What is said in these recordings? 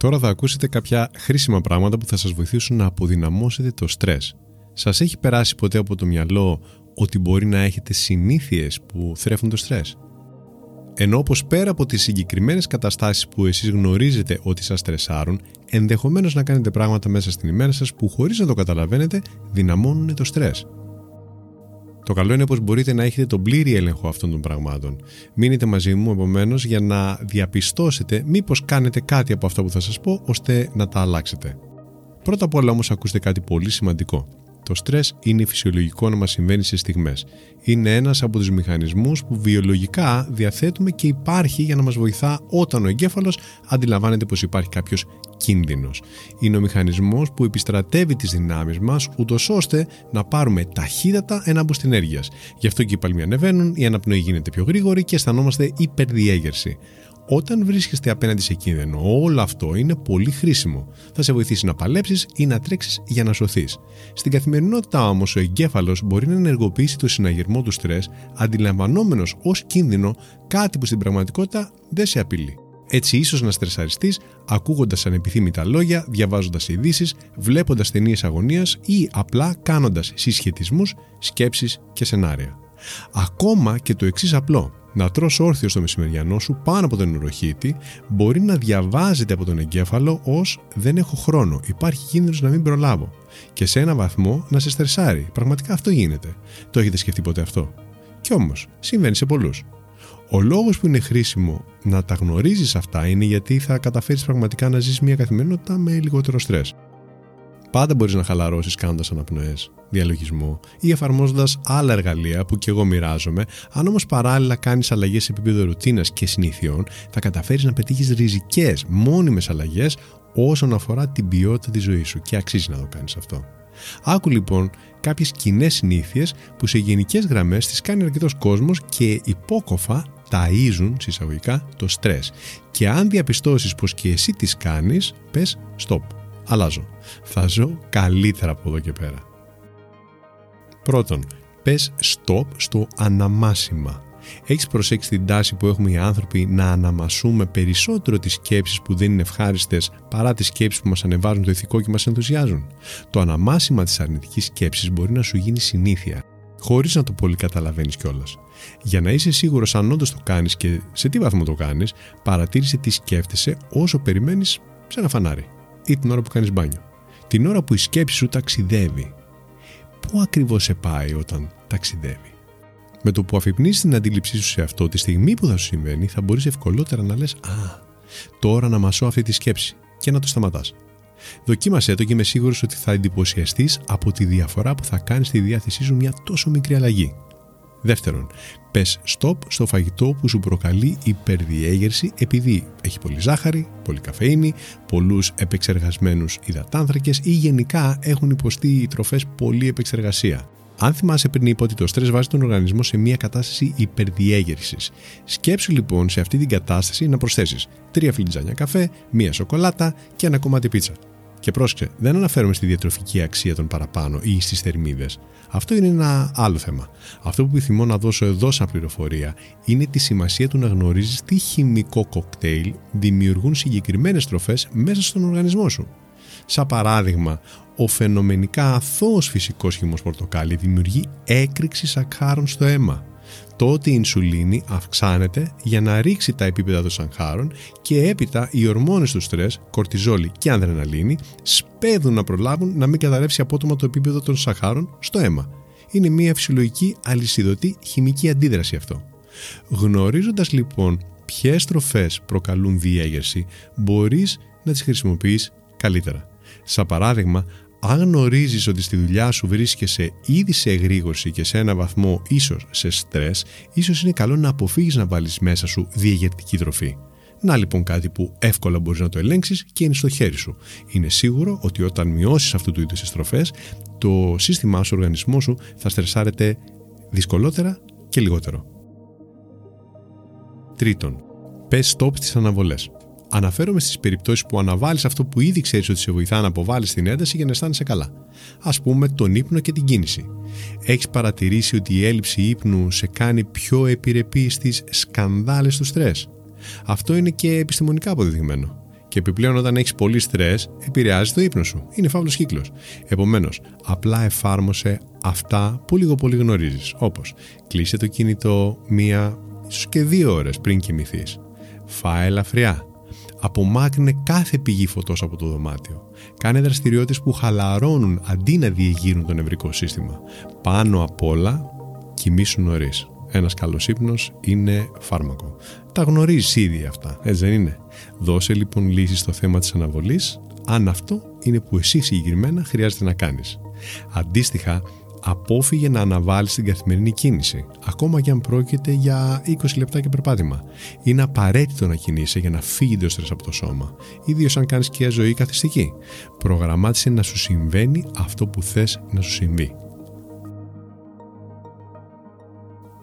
Τώρα θα ακούσετε κάποια χρήσιμα πράγματα που θα σας βοηθήσουν να αποδυναμώσετε το στρες. Σας έχει περάσει ποτέ από το μυαλό ότι μπορεί να έχετε συνήθειες που θρέφουν το στρες; Ενώ όπως πέρα από τις συγκεκριμένες καταστάσεις που εσείς γνωρίζετε ότι σας στρεσάρουν, ενδεχομένως να κάνετε πράγματα μέσα στην ημέρα σας που χωρίς να το καταλαβαίνετε δυναμώνουν το στρες. Το καλό είναι πως μπορείτε να έχετε τον πλήρη έλεγχο αυτών των πραγμάτων. Μείνετε μαζί μου επομένως για να διαπιστώσετε μήπως κάνετε κάτι από αυτά που θα σας πω ώστε να τα αλλάξετε. Πρώτα απ' όλα όμως ακούστε κάτι πολύ σημαντικό. Το στρες είναι φυσιολογικό να μας συμβαίνει σε στιγμές. Είναι ένας από τους μηχανισμούς που βιολογικά διαθέτουμε και υπάρχει για να μας βοηθά όταν ο εγκέφαλος αντιλαμβάνεται πως υπάρχει κάποιος κίνδυνος. Είναι ο μηχανισμός που επιστρατεύει τις δυνάμεις μας ούτως ώστε να πάρουμε ταχύτατα ένα boost ενέργειας. Γι' αυτό και οι παλμοί ανεβαίνουν, η αναπνοή γίνεται πιο γρήγορη και αισθανόμαστε υπερδιέγερση. Όταν βρίσκεστε απέναντι σε κίνδυνο, όλο αυτό είναι πολύ χρήσιμο. Θα σε βοηθήσει να παλέψεις ή να τρέξεις για να σωθείς. Στην καθημερινότητα όμως, ο εγκέφαλος μπορεί να ενεργοποιήσει το συναγερμό του στρες, αντιλαμβανόμενος ως κίνδυνο κάτι που στην πραγματικότητα δεν σε απειλεί. Έτσι, ίσως να στρεσαριστείς ακούγοντας ανεπιθύμητα λόγια, διαβάζοντας ειδήσεις, βλέποντας ταινίες αγωνίας ή απλά κάνοντας συσχετισμούς, σκέψεις και σενάρια. Ακόμα και το εξής απλό να τρως όρθιο στο μεσημεριανό σου πάνω από τον ουροχήτη μπορεί να διαβάζεται από τον εγκέφαλο ως «δεν έχω χρόνο, υπάρχει κίνδυνος να μην προλάβω» και σε ένα βαθμό να σε στρεσάρει. Πραγματικά αυτό γίνεται. Το έχετε σκεφτεί ποτέ αυτό; Κι όμως, συμβαίνει σε πολλούς. Ο λόγος που είναι χρήσιμο να τα γνωρίζεις αυτά είναι γιατί θα καταφέρεις πραγματικά να ζεις μια καθημερινότητα με λιγότερο στρες. Πάντα μπορείς να χαλαρώσεις κάνοντας αναπνοές, διαλογισμό ή εφαρμόζοντας άλλα εργαλεία που και εγώ μοιράζομαι. Αν όμως παράλληλα κάνεις αλλαγές σε επίπεδο ρουτίνας και συνήθειών, θα καταφέρεις να πετύχεις ριζικές, μόνιμες αλλαγές όσον αφορά την ποιότητα της ζωής σου και αξίζει να το κάνεις αυτό. Άκου λοιπόν κάποιες κοινές συνήθειες που σε γενικές γραμμές τις κάνει αρκετός κόσμος και υπόκοφα ταΐζουν συσσαγωγικά το στρες και αν διαπιστώσεις πως και εσύ τις κάνεις πες stop αλλάζω. Θα ζω καλύτερα από εδώ και πέρα. Πρώτον, πες stop στο αναμάσιμα. Έχεις προσέξει την τάση που έχουμε οι άνθρωποι να αναμασούμε περισσότερο τις σκέψεις που δεν είναι ευχάριστες παρά τις σκέψεις που μας ανεβάζουν το ηθικό και μας ενθουσιάζουν; Το αναμάσιμα της αρνητικής σκέψης μπορεί να σου γίνει συνήθεια, χωρίς να το πολύ καταλαβαίνεις κιόλας. Για να είσαι σίγουρος αν όντως το κάνεις και σε τι βαθμό το κάνεις, παρατήρησε τι σκέφτεσαι όσο περιμένεις σε ένα φανάρι ή την ώρα που κάνεις μπάνιο. Την ώρα που η σκέψη σου ταξιδεύει. Πού ακριβώς σε πάει όταν ταξιδεύει; Με το που αφυπνείς την αντίληψή σου σε αυτό τη στιγμή που θα σου συμβαίνει θα μπορείς ευκολότερα να λες «Α, τώρα να μασώ αυτή τη σκέψη» και να το σταματάς. Δοκίμασέ το και είμαι σίγουρος ότι θα εντυπωσιαστείς από τη διαφορά που θα κάνεις στη διάθεσή σου μια τόσο μικρή αλλαγή. Δεύτερον, πες stop στο φαγητό που σου προκαλεί υπερδιέγερση επειδή έχει πολύ ζάχαρη, πολύ καφεΐνη, πολλούς επεξεργασμένους υδατάνθρακες ή γενικά έχουν υποστεί οι τροφές πολύ επεξεργασία. Αν θυμάσαι πριν είπα ότι το στρες βάζει τον οργανισμό σε μια κατάσταση υπερδιέγερσης. Σκέψου λοιπόν σε αυτή την κατάσταση να προσθέσεις τρία φλιτζάνια καφέ, μία σοκολάτα και ένα κομμάτι πίτσα. Και πρόσεξε, δεν αναφέρομαι στη διατροφική αξία των παραπάνω ή στις θερμίδες. Αυτό είναι ένα άλλο θέμα. Αυτό που επιθυμώ να δώσω εδώ σαν πληροφορία είναι τη σημασία του να γνωρίζεις τι χημικό κοκτέιλ δημιουργούν συγκεκριμένες τροφές μέσα στον οργανισμό σου. Σαν παράδειγμα, ο φαινομενικά αθώος φυσικός χυμός πορτοκάλι δημιουργεί έκρηξη σακχάρων στο αίμα τότε η ινσουλίνη αυξάνεται για να ρίξει τα επίπεδα των σαγχάρων και έπειτα οι ορμόνες του στρες, κορτιζόλη και ανδρεναλίνη σπέδουν να προλάβουν να μην καταρρεύσει απότομα το επίπεδο των σαχάρων στο αίμα. Είναι μια φυσιολογική αλυσιδωτή χημική αντίδραση αυτό. Γνωρίζοντας λοιπόν ποιες τροφές προκαλούν διέγερση, μπορείς να τις χρησιμοποιείς καλύτερα. Σαν παράδειγμα, αν γνωρίζεις ότι στη δουλειά σου βρίσκεσαι ήδη σε εγρήγορση και σε ένα βαθμό ίσως σε στρες, ίσως είναι καλό να αποφύγεις να βάλεις μέσα σου διαγερτική τροφή. Να λοιπόν κάτι που εύκολα μπορείς να το ελέγξεις και είναι στο χέρι σου. Είναι σίγουρο ότι όταν μειώσεις αυτού του είδους τις στροφές, το σύστημά σου, ο οργανισμός σου θα στρεσάρεται δυσκολότερα και λιγότερο. Τρίτον, πες stop στις αναβολές. Αναφέρομαι στις περιπτώσεις που αναβάλεις αυτό που ήδη ξέρεις ότι σε βοηθά να αποβάλεις την ένταση για να αισθάνεσαι καλά. Α πούμε, τον ύπνο και την κίνηση. Έχεις παρατηρήσει ότι η έλλειψη ύπνου σε κάνει πιο επιρρεπή στις σκανδάλες του στρες. Αυτό είναι και επιστημονικά αποδεδειγμένο. Και επιπλέον, όταν έχεις πολύ στρες, επηρεάζει το ύπνο σου. Είναι φαύλος κύκλος. Επομένως, απλά εφάρμοσε αυτά που λίγο πολύ γνωρίζεις. Όπως κλείσε το κινητό μία, ίσω και δύο ώρες πριν κοιμηθείς. Φάε ελαφριά. Απομάκρυνε κάθε πηγή φωτός από το δωμάτιο. Κάνε δραστηριότητες που χαλαρώνουν αντί να διεγείρουν το νευρικό σύστημα. Πάνω απ' όλα, κοιμήσου νωρίς. Ένας καλός ύπνος είναι φάρμακο. Τα γνωρίζεις ήδη αυτά, έτσι δεν είναι; Δώσε λοιπόν λύση στο θέμα της αναβολής, αν αυτό είναι που εσύ συγκεκριμένα χρειάζεται να κάνεις. Αντίστοιχα, απόφυγε να αναβάλεις την καθημερινή κίνηση, ακόμα και αν πρόκειται για 20 λεπτά και περπάτημα. Είναι απαραίτητο να κινείσαι για να φύγει το στρες από το σώμα, ιδίως αν κάνεις και ζωή καθιστική. Προγραμμάτισε να σου συμβαίνει αυτό που θες να σου συμβεί.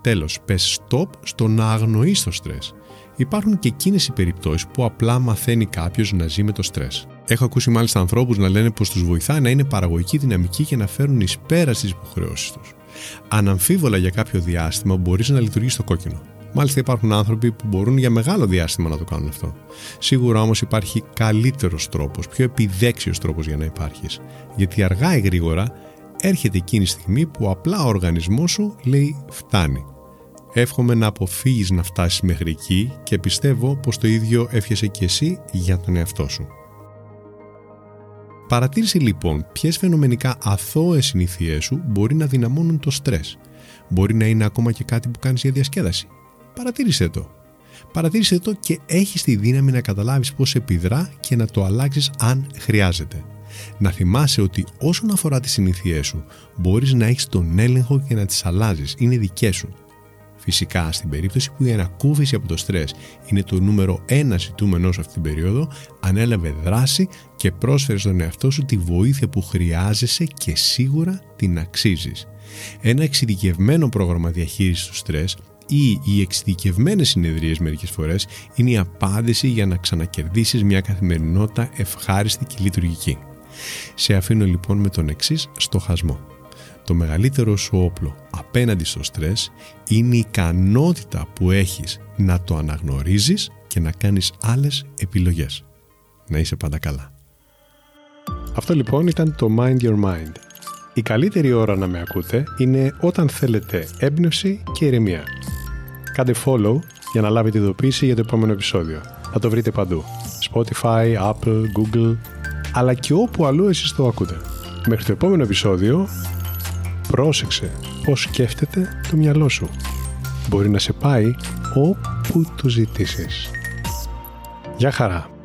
Τέλος, πες stop στο να αγνοείς το στρες. Υπάρχουν και εκείνες οι περιπτώσεις που απλά μαθαίνει κάποιος να ζει με το στρες. Έχω ακούσει μάλιστα ανθρώπους να λένε πως τους βοηθάει να είναι παραγωγική δυναμική και να φέρουν εις πέρα στις υποχρεώσεις τους. Αναμφίβολα για κάποιο διάστημα μπορείς να λειτουργείς στο κόκκινο. Μάλιστα υπάρχουν άνθρωποι που μπορούν για μεγάλο διάστημα να το κάνουν αυτό. Σίγουρα όμως υπάρχει καλύτερος τρόπος, πιο επιδέξιος τρόπος για να υπάρχεις. Γιατί αργά ή γρήγορα έρχεται εκείνη η στιγμή που απλά ο οργανισμός σου λέει φτάνει. Εύχομαι να αποφύγεις να φτάσεις μέχρι εκεί και πιστεύω πως το ίδιο εύχεσαι και εσύ για τον εαυτό σου. Παρατήρησε λοιπόν ποιες φαινομενικά αθώες συνήθειές σου μπορεί να δυναμώνουν το στρες. Μπορεί να είναι ακόμα και κάτι που κάνεις για διασκέδαση. Παρατήρησε το. Παρατήρησε το και έχεις τη δύναμη να καταλάβεις πώ επιδρά και να το αλλάξεις αν χρειάζεται. Να θυμάσαι ότι όσον αφορά τις συνήθειές σου, μπορείς να έχεις τον έλεγχο και να τις αλλάζεις. Είναι δικές σου. Φυσικά, στην περίπτωση που η ανακούφιση από το στρες είναι το νούμερο ένα ζητούμενο σε αυτή την περίοδο, ανέλαβε δράση και πρόσφερε στον εαυτό σου τη βοήθεια που χρειάζεσαι και σίγουρα την αξίζεις. Ένα εξειδικευμένο πρόγραμμα διαχείρισης του στρες ή οι εξειδικευμένες συνεδρίες μερικές φορές είναι η απάντηση για να ξανακερδίσεις μια καθημερινότητα ευχάριστη και λειτουργική. Σε αφήνω λοιπόν με τον εξής στοχασμό. Το μεγαλύτερο σου όπλο απέναντι στο στρες είναι η ικανότητα που έχεις να το αναγνωρίζεις και να κάνεις άλλες επιλογές. Να είσαι πάντα καλά. Αυτό λοιπόν ήταν το Mind Your Mind. Η καλύτερη ώρα να με ακούτε είναι όταν θέλετε έμπνευση και ηρεμία. Κάντε follow για να λάβετε ειδοποίηση για το επόμενο επεισόδιο. Θα το βρείτε παντού. Spotify, Apple, Google, αλλά και όπου αλλού εσείς το ακούτε. Μέχρι το επόμενο επεισόδιο Πρόσεξε πώς σκέφτεται το μυαλό σου. Μπορεί να σε πάει όπου το ζητήσεις. Γεια χαρά!